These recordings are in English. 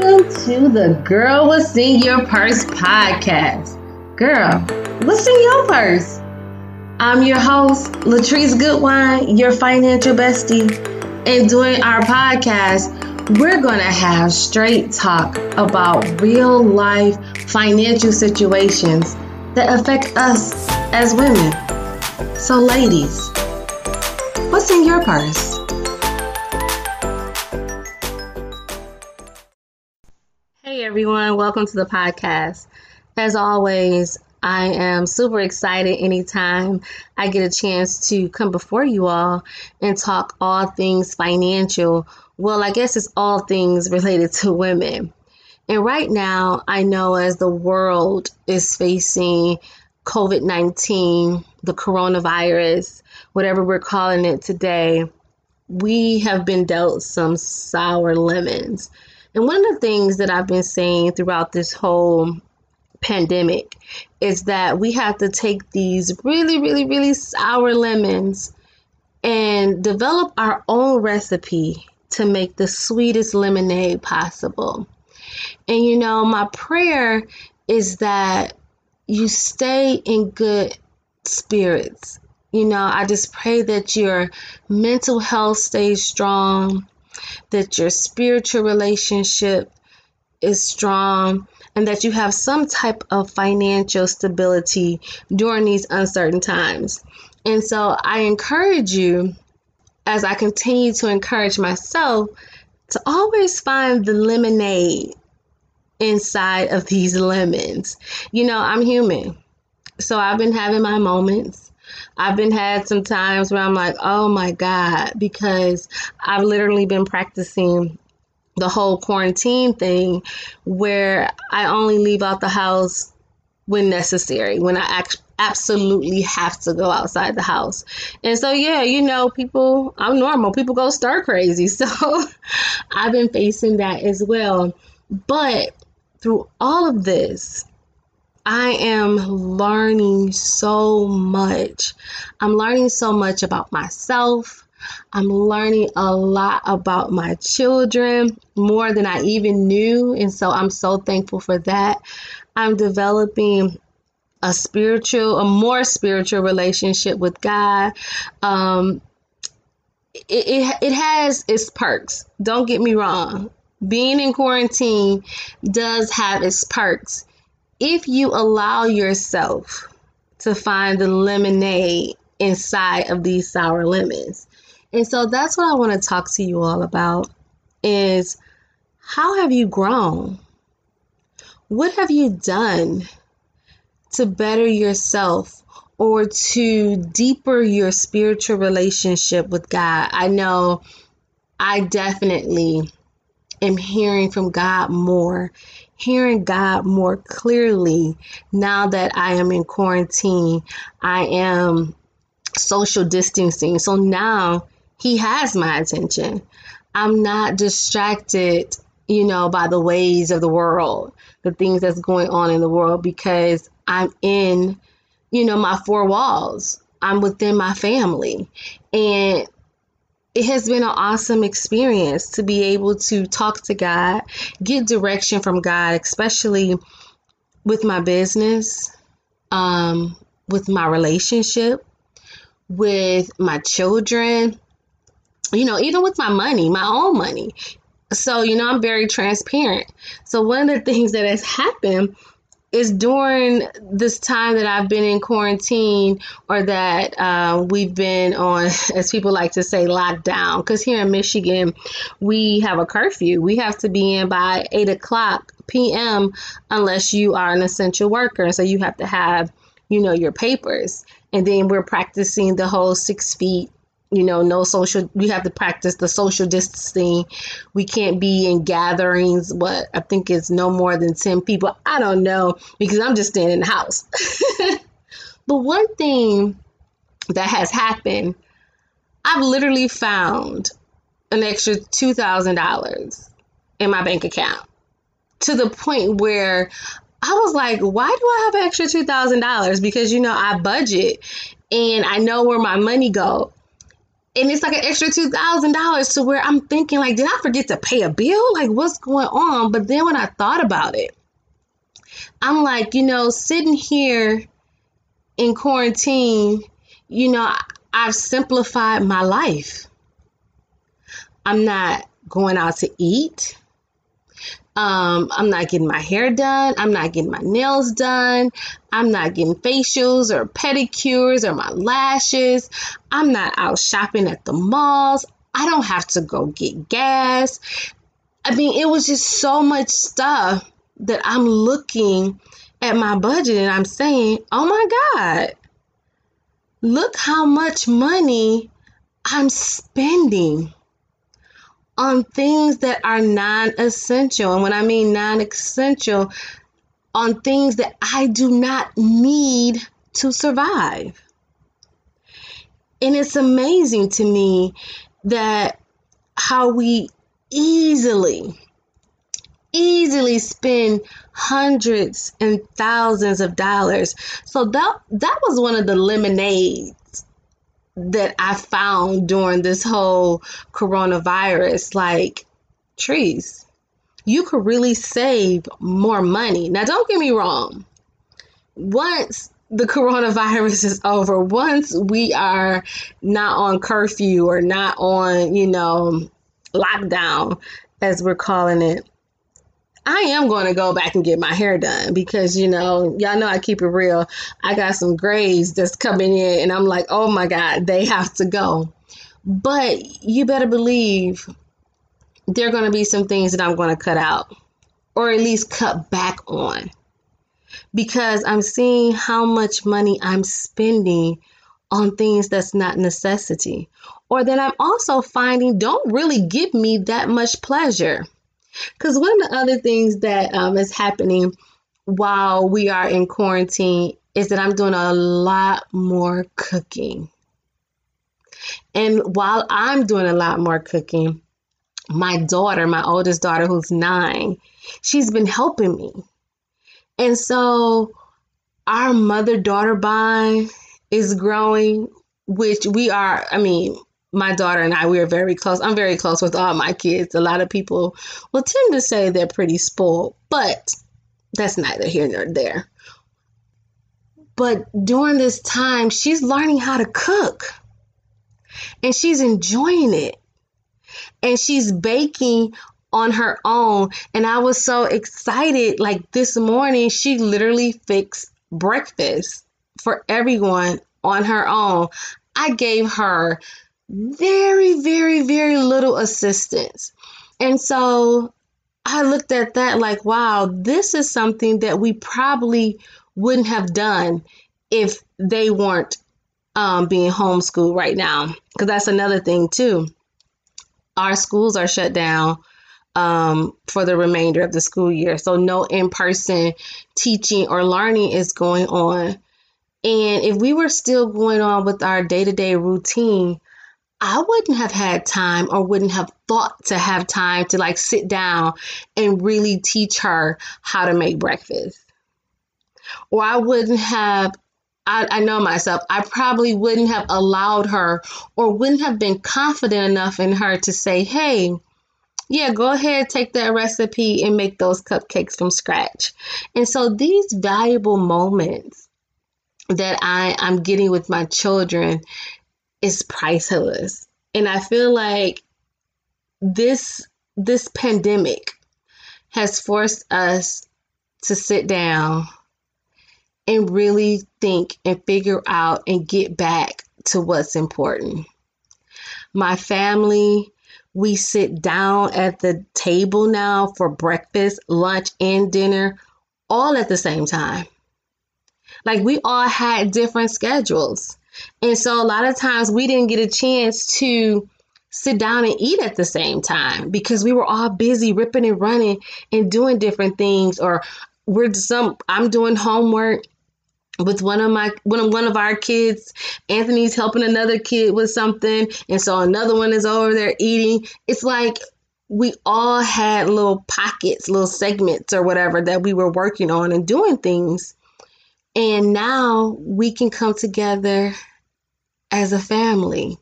Welcome to the Girl What's in Your Purse podcast. Girl, what's in your purse? I'm your host, Latrice Goodwine, your financial bestie. And during our podcast, we're going to have straight talk about real life financial situations that affect us as women. So, ladies, what's in your purse? Everyone, welcome to the podcast. As always, I am super excited anytime I get a chance to come before you all and talk all things financial. Well, I guess it's all things related to women. And right now, I know as the world is facing COVID 19, the coronavirus, whatever we're calling it today, we have been dealt some sour lemons. And one of the things that I've been saying throughout this whole pandemic is that we have to take these really, really, really sour lemons and develop our own recipe to make the sweetest lemonade possible. And you know, my prayer is that you stay in good spirits. You know, I just pray that your mental health stays strong, that your spiritual relationship is strong, and that you have some type of financial stability during these uncertain times. And so I encourage you, as I continue to encourage myself, to always find the lemonade inside of these lemons. You know, I'm human. So I've been having my moments. I've been had some times where I'm like, oh my God, because I've literally been practicing the whole quarantine thing where I only leave out the house when necessary, when I act- absolutely have to go outside the house. And so, yeah, you know, people, I'm normal. People go stir crazy. So I've been facing that as well. But through all of this, I am learning so much. I'm learning so much about myself. I'm learning a lot about my children, more than I even knew. And so I'm so thankful for that. I'm developing a spiritual, a more spiritual relationship with God. Um, it, it, it has its perks. Don't get me wrong. Being in quarantine does have its perks if you allow yourself to find the lemonade inside of these sour lemons. And so that's what I want to talk to you all about is how have you grown? What have you done to better yourself or to deeper your spiritual relationship with God? I know I definitely am hearing from God more hearing God more clearly now that I am in quarantine. I am social distancing. So now He has my attention. I'm not distracted, you know, by the ways of the world, the things that's going on in the world, because I'm in, you know, my four walls. I'm within my family. And it has been an awesome experience to be able to talk to God, get direction from God, especially with my business, um, with my relationship, with my children, you know, even with my money, my own money. So, you know, I'm very transparent. So, one of the things that has happened is during this time that I've been in quarantine or that uh, we've been on, as people like to say, lockdown. Because here in Michigan, we have a curfew. We have to be in by 8 o'clock p.m. unless you are an essential worker. So you have to have, you know, your papers. And then we're practicing the whole six feet you know, no social, we have to practice the social distancing. We can't be in gatherings, what I think is no more than 10 people. I don't know because I'm just staying in the house. but one thing that has happened, I've literally found an extra $2,000 in my bank account to the point where I was like, why do I have an extra $2,000? Because, you know, I budget and I know where my money go and it's like an extra two thousand dollars to where I'm thinking like, did I forget to pay a bill? Like, what's going on? But then when I thought about it, I'm like, you know, sitting here in quarantine, you know, I've simplified my life. I'm not going out to eat. Um, I'm not getting my hair done. I'm not getting my nails done. I'm not getting facials or pedicures or my lashes. I'm not out shopping at the malls. I don't have to go get gas. I mean, it was just so much stuff that I'm looking at my budget and I'm saying, oh my God, look how much money I'm spending on things that are non essential. And when I mean non essential, on things that I do not need to survive. And it's amazing to me that how we easily, easily spend hundreds and thousands of dollars. So that that was one of the lemonades that I found during this whole coronavirus. Like, trees, you could really save more money. Now, don't get me wrong. Once the coronavirus is over, once we are not on curfew or not on, you know, lockdown, as we're calling it, I am going to go back and get my hair done because, you know, y'all know I keep it real. I got some grays that's coming in, and I'm like, oh my God, they have to go. But you better believe there are going to be some things that I'm going to cut out or at least cut back on because I'm seeing how much money I'm spending on things that's not necessity or that I'm also finding don't really give me that much pleasure. Because one of the other things that um, is happening while we are in quarantine is that I'm doing a lot more cooking. And while I'm doing a lot more cooking, my daughter, my oldest daughter, who's nine, she's been helping me. And so our mother daughter bond is growing, which we are, I mean, my daughter and I, we are very close. I'm very close with all my kids. A lot of people will tend to say they're pretty spoiled, but that's neither here nor there. But during this time, she's learning how to cook and she's enjoying it. And she's baking on her own. And I was so excited. Like this morning, she literally fixed breakfast for everyone on her own. I gave her very, very, very little assistance. And so I looked at that like, wow, this is something that we probably wouldn't have done if they weren't um, being homeschooled right now. Because that's another thing, too. Our schools are shut down um, for the remainder of the school year. So, no in person teaching or learning is going on. And if we were still going on with our day to day routine, I wouldn't have had time or wouldn't have thought to have time to like sit down and really teach her how to make breakfast. Or I wouldn't have, I, I know myself, I probably wouldn't have allowed her or wouldn't have been confident enough in her to say, hey, yeah, go ahead, take that recipe and make those cupcakes from scratch. And so these valuable moments that I, I'm getting with my children is priceless. And I feel like this this pandemic has forced us to sit down and really think and figure out and get back to what's important. My family, we sit down at the table now for breakfast, lunch, and dinner all at the same time. Like we all had different schedules. And so a lot of times we didn't get a chance to sit down and eat at the same time because we were all busy ripping and running and doing different things or we're some I'm doing homework with one of my one of one of our kids. Anthony's helping another kid with something and so another one is over there eating. It's like we all had little pockets little segments or whatever that we were working on and doing things and now we can come together as a family.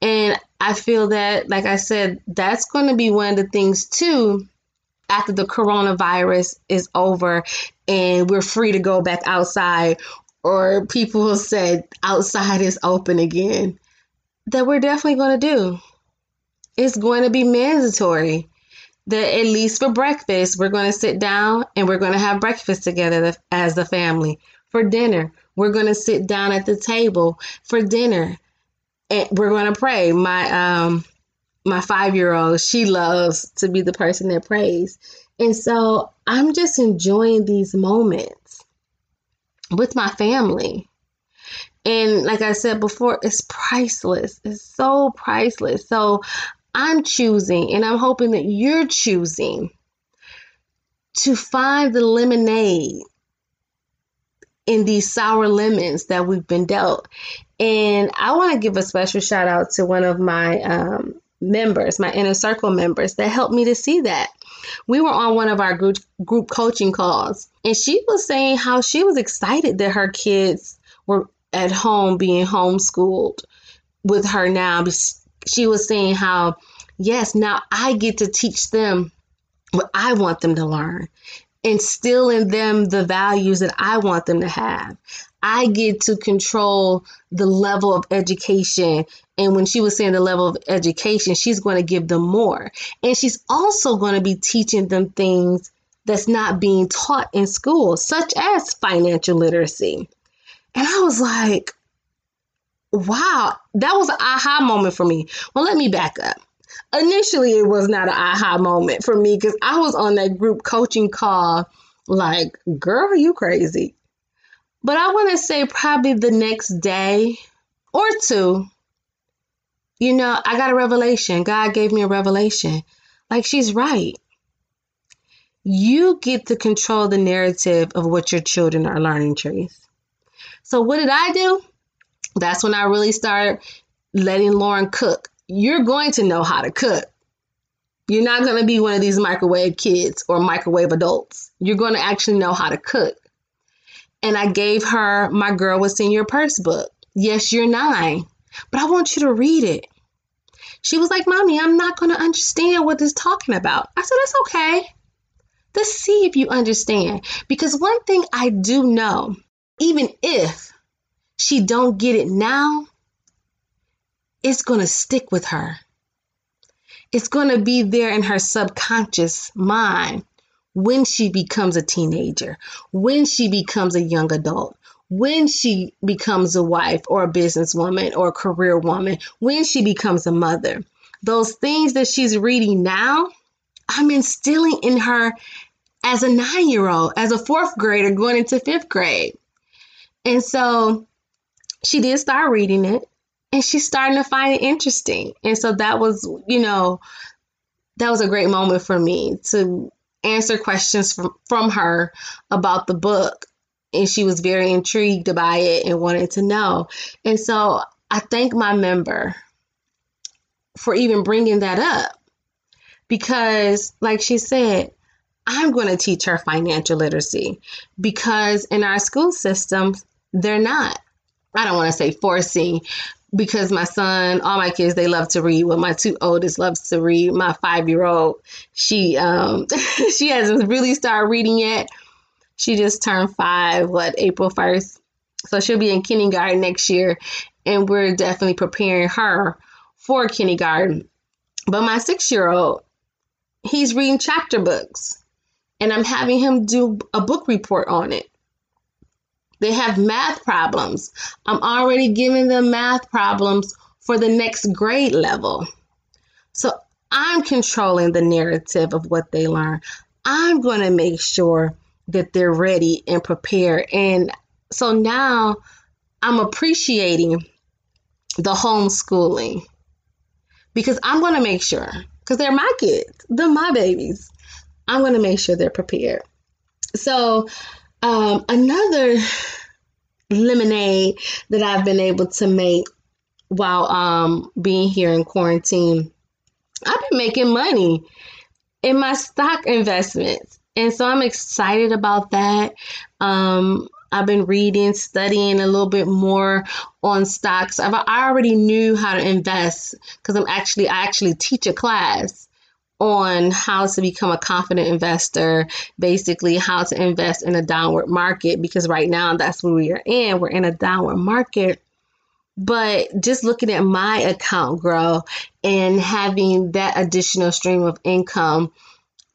And I feel that, like I said, that's going to be one of the things too after the coronavirus is over and we're free to go back outside, or people said outside is open again, that we're definitely going to do. It's going to be mandatory that at least for breakfast, we're going to sit down and we're going to have breakfast together as the family. For dinner, we're going to sit down at the table for dinner and we're going to pray. My um my 5-year-old, she loves to be the person that prays. And so I'm just enjoying these moments with my family. And like I said before, it's priceless. It's so priceless. So I'm choosing, and I'm hoping that you're choosing to find the lemonade in these sour lemons that we've been dealt. And I want to give a special shout out to one of my um, members, my inner circle members, that helped me to see that. We were on one of our group, group coaching calls, and she was saying how she was excited that her kids were at home being homeschooled with her now. She was saying how, yes, now I get to teach them what I want them to learn instill in them the values that I want them to have. I get to control the level of education. And when she was saying the level of education, she's going to give them more. And she's also going to be teaching them things that's not being taught in school, such as financial literacy. And I was like, wow, that was an aha moment for me. Well, let me back up initially it was not an aha moment for me because I was on that group coaching call like, girl, you crazy. But I want to say probably the next day or two, you know, I got a revelation. God gave me a revelation. Like she's right. You get to control the narrative of what your children are learning, Trees. So what did I do? That's when I really started letting Lauren cook you're going to know how to cook. You're not going to be one of these microwave kids or microwave adults. You're going to actually know how to cook. And I gave her my Girl What's in Your Purse book. Yes, you're nine, but I want you to read it. She was like, Mommy, I'm not going to understand what this talking about. I said, That's okay. Let's see if you understand. Because one thing I do know, even if she don't get it now, it's going to stick with her. It's going to be there in her subconscious mind when she becomes a teenager, when she becomes a young adult, when she becomes a wife or a businesswoman or a career woman, when she becomes a mother. Those things that she's reading now, I'm instilling in her as a nine year old, as a fourth grader going into fifth grade. And so she did start reading it and she's starting to find it interesting. And so that was, you know, that was a great moment for me to answer questions from, from her about the book. And she was very intrigued by it and wanted to know. And so I thank my member for even bringing that up because, like she said, I'm going to teach her financial literacy because in our school system, they're not. I don't want to say forcing, because my son, all my kids, they love to read. Well, my two oldest loves to read. My five year old, she um she hasn't really started reading yet. She just turned five, what April first, so she'll be in kindergarten next year, and we're definitely preparing her for kindergarten. But my six year old, he's reading chapter books, and I'm having him do a book report on it. They have math problems. I'm already giving them math problems for the next grade level. So I'm controlling the narrative of what they learn. I'm going to make sure that they're ready and prepared. And so now I'm appreciating the homeschooling because I'm going to make sure, because they're my kids, they're my babies. I'm going to make sure they're prepared. So um, another lemonade that I've been able to make while um, being here in quarantine, I've been making money in my stock investments. And so I'm excited about that. Um, I've been reading, studying a little bit more on stocks. I've, I already knew how to invest because I'm actually I actually teach a class on how to become a confident investor, basically how to invest in a downward market because right now that's where we are in. We're in a downward market. But just looking at my account grow and having that additional stream of income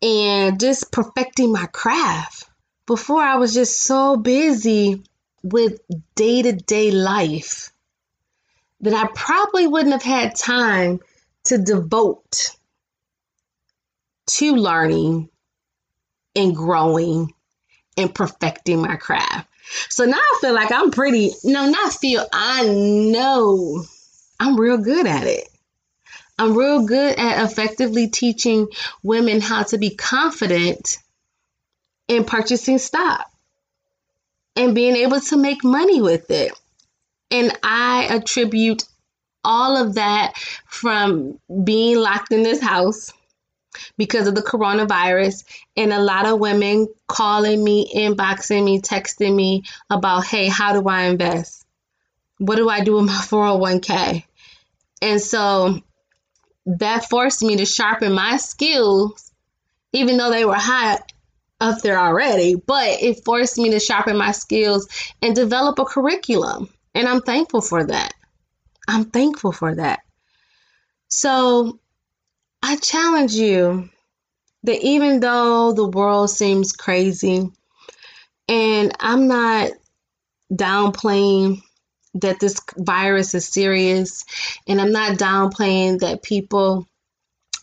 and just perfecting my craft. Before I was just so busy with day to day life that I probably wouldn't have had time to devote to learning and growing and perfecting my craft. So now I feel like I'm pretty, no, not feel, I know I'm real good at it. I'm real good at effectively teaching women how to be confident in purchasing stock and being able to make money with it. And I attribute all of that from being locked in this house because of the coronavirus and a lot of women calling me, inboxing me, texting me about, hey, how do I invest? What do I do with my 401k? And so that forced me to sharpen my skills, even though they were high up there already, but it forced me to sharpen my skills and develop a curriculum. And I'm thankful for that. I'm thankful for that. So I challenge you that even though the world seems crazy, and I'm not downplaying that this virus is serious, and I'm not downplaying that people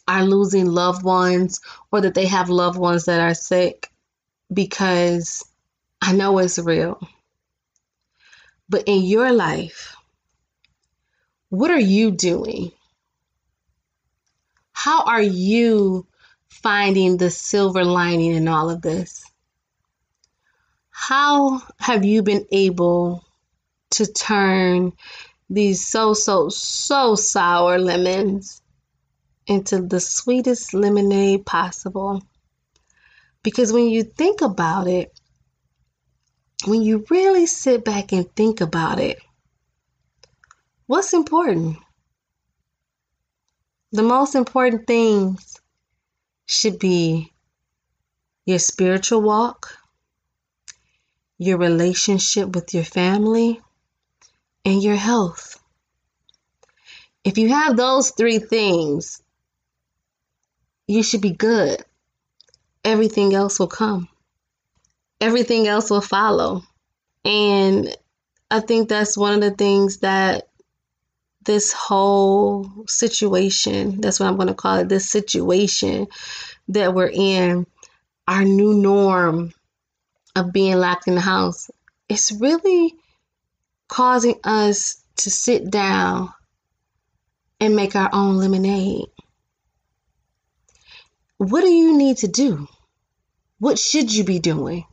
are losing loved ones or that they have loved ones that are sick because I know it's real. But in your life, what are you doing how are you finding the silver lining in all of this? How have you been able to turn these so, so, so sour lemons into the sweetest lemonade possible? Because when you think about it, when you really sit back and think about it, what's important? The most important things should be your spiritual walk, your relationship with your family, and your health. If you have those three things, you should be good. Everything else will come, everything else will follow. And I think that's one of the things that this whole situation that's what I'm going to call it this situation that we're in, our new norm of being locked in the house, it's really causing us to sit down and make our own lemonade. What do you need to do? What should you be doing?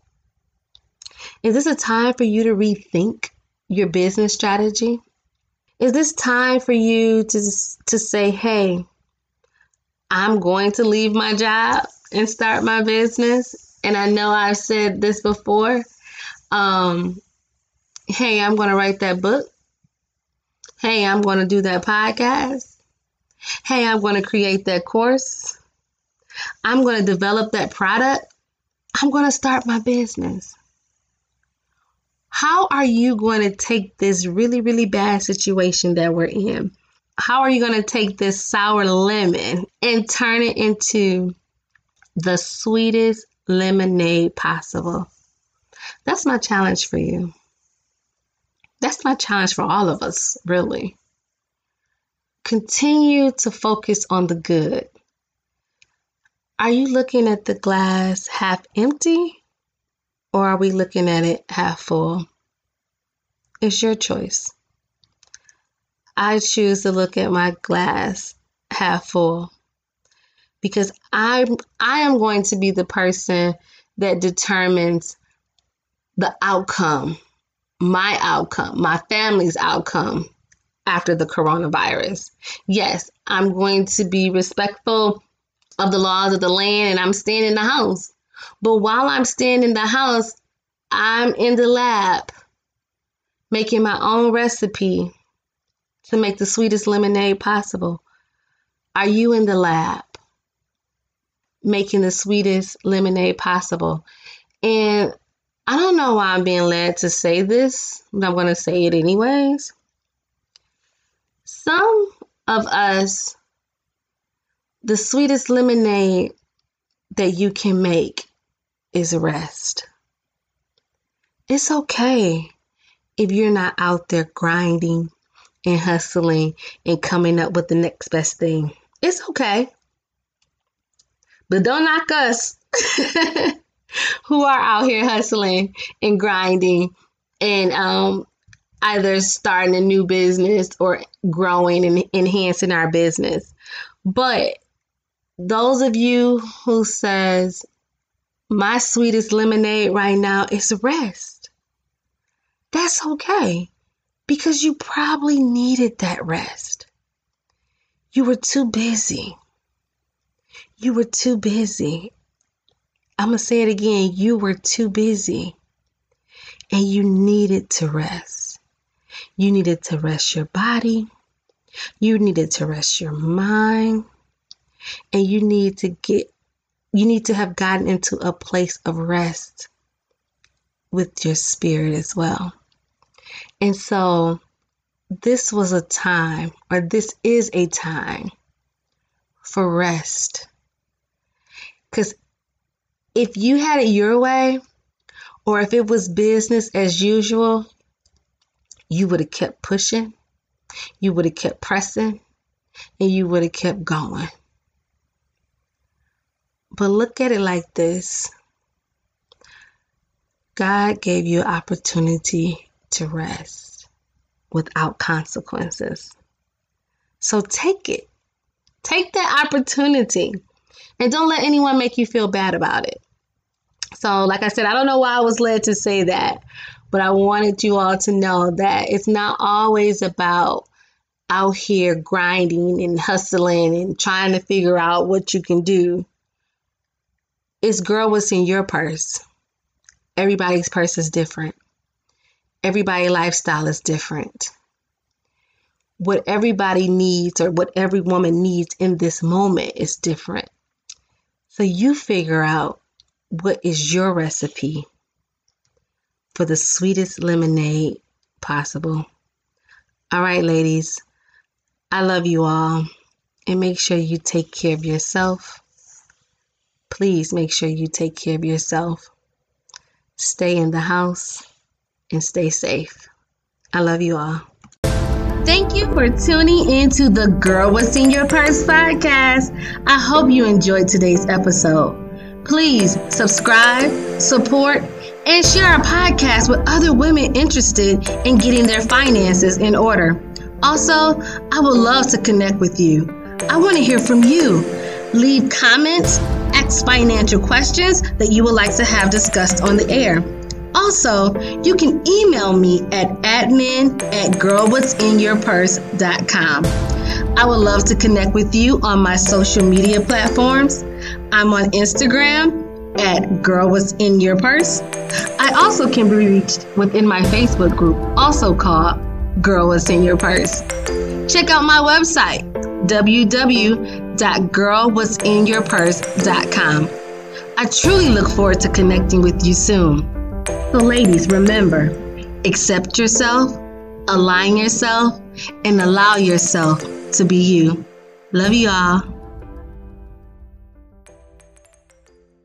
Is this a time for you to rethink your business strategy? Is this time for you to to say, "Hey, I'm going to leave my job and start my business"? And I know I've said this before. Um, hey, I'm going to write that book. Hey, I'm going to do that podcast. Hey, I'm going to create that course. I'm going to develop that product. I'm going to start my business. How are you going to take this really, really bad situation that we're in? How are you going to take this sour lemon and turn it into the sweetest lemonade possible? That's my challenge for you. That's my challenge for all of us, really. Continue to focus on the good. Are you looking at the glass half empty or are we looking at it half full? It's your choice. I choose to look at my glass half full because I I am going to be the person that determines the outcome, my outcome, my family's outcome after the coronavirus. Yes, I'm going to be respectful of the laws of the land and I'm staying in the house. But while I'm staying in the house, I'm in the lab making my own recipe to make the sweetest lemonade possible. Are you in the lab making the sweetest lemonade possible? And I don't know why I'm being led to say this, but I'm going to say it anyways. Some of us, the sweetest lemonade that you can make is rest. It's okay if you're not out there grinding and hustling and coming up with the next best thing. It's okay. But don't knock us who are out here hustling and grinding and um, either starting a new business or growing and enhancing our business. But those of you who says my sweetest lemonade right now is rest. That's okay because you probably needed that rest. You were too busy. You were too busy. I'm going to say it again. You were too busy and you needed to rest. You needed to rest your body. You needed to rest your mind. And you need to get, you need to have gotten into a place of rest with your spirit as well. And so this was a time, or this is a time for rest. Because if you had it your way, or if it was business as usual, you would have kept pushing, you would have kept pressing, and you would have kept going. But look at it like this God gave you opportunity to rest without consequences. So take it. Take that opportunity and don't let anyone make you feel bad about it. So, like I said, I don't know why I was led to say that, but I wanted you all to know that it's not always about out here grinding and hustling and trying to figure out what you can do. It's girl, what's in your purse? Everybody's purse is different. Everybody's lifestyle is different. What everybody needs or what every woman needs in this moment is different. So you figure out what is your recipe for the sweetest lemonade possible. All right, ladies, I love you all. And make sure you take care of yourself. Please make sure you take care of yourself. Stay in the house and stay safe. I love you all. Thank you for tuning into the Girl What's in Your Purse podcast. I hope you enjoyed today's episode. Please subscribe, support, and share our podcast with other women interested in getting their finances in order. Also, I would love to connect with you. I want to hear from you. Leave comments, ask financial questions that you would like to have discussed on the air. Also, you can email me at admin at girlwhat'sinyourpurse.com. I would love to connect with you on my social media platforms. I'm on Instagram at Girl What's in Your Purse. I also can be reached within my Facebook group, also called Girl What's in Your Purse. Check out my website, www.girlwhat'sinyourpurse.com. I truly look forward to connecting with you soon. So, ladies, remember accept yourself, align yourself, and allow yourself to be you. Love you all.